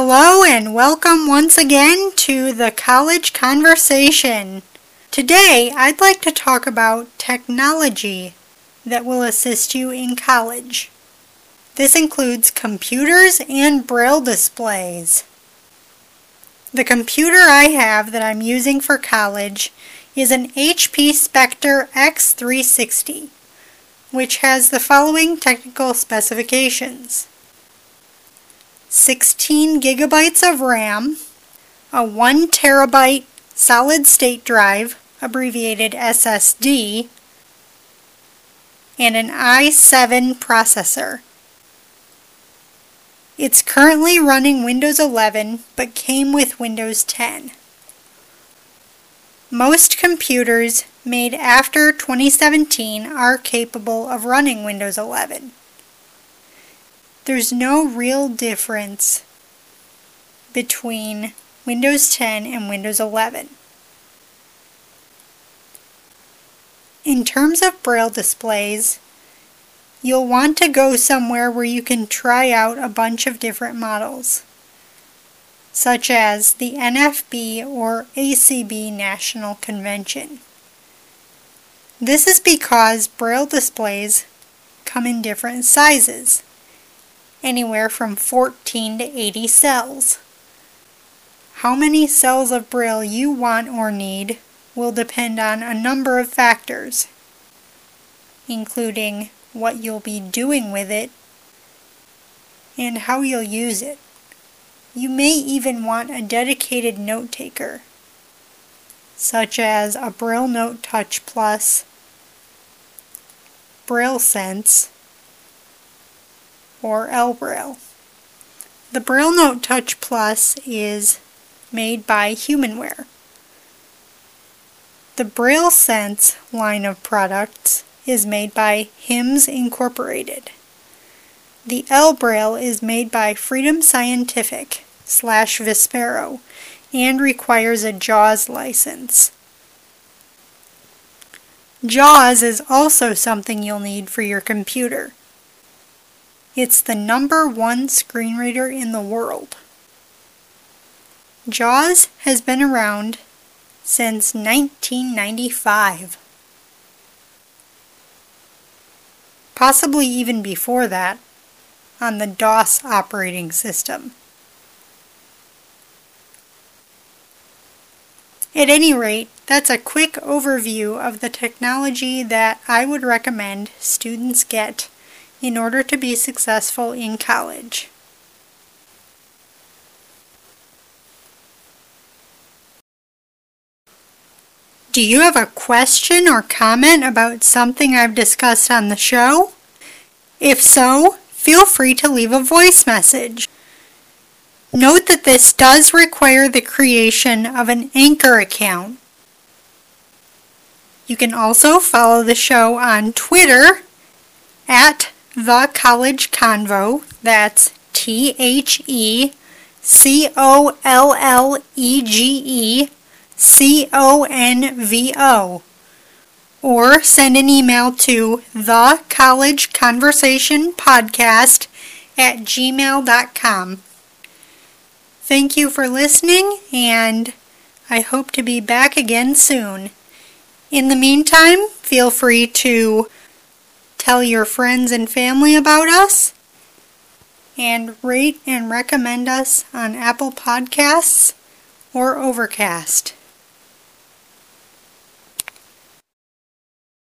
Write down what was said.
Hello and welcome once again to the College Conversation. Today I'd like to talk about technology that will assist you in college. This includes computers and braille displays. The computer I have that I'm using for college is an HP Spectre X360, which has the following technical specifications. 16 gigabytes of RAM, a 1 terabyte solid state drive, abbreviated SSD, and an i7 processor. It's currently running Windows 11 but came with Windows 10. Most computers made after 2017 are capable of running Windows 11. There's no real difference between Windows 10 and Windows 11. In terms of braille displays, you'll want to go somewhere where you can try out a bunch of different models, such as the NFB or ACB National Convention. This is because braille displays come in different sizes anywhere from 14 to 80 cells. How many cells of Braille you want or need will depend on a number of factors, including what you'll be doing with it and how you'll use it. You may even want a dedicated note taker, such as a Braille Note Touch Plus, Braille Sense, or ElBraille. The Braille Note Touch Plus is made by Humanware. The Braille Sense line of products is made by HIMS Incorporated. The ElBraille is made by Freedom Scientific slash Vispero and requires a JAWS license. JAWS is also something you'll need for your computer. It's the number one screen reader in the world. JAWS has been around since 1995. Possibly even before that, on the DOS operating system. At any rate, that's a quick overview of the technology that I would recommend students get in order to be successful in college. Do you have a question or comment about something I've discussed on the show? If so, feel free to leave a voice message. Note that this does require the creation of an Anchor account. You can also follow the show on Twitter at the College Convo. That's T H E C O L L E G E C O N V O. Or send an email to the College Conversation Podcast at gmail.com. Thank you for listening, and I hope to be back again soon. In the meantime, feel free to Tell your friends and family about us. And rate and recommend us on Apple Podcasts or Overcast.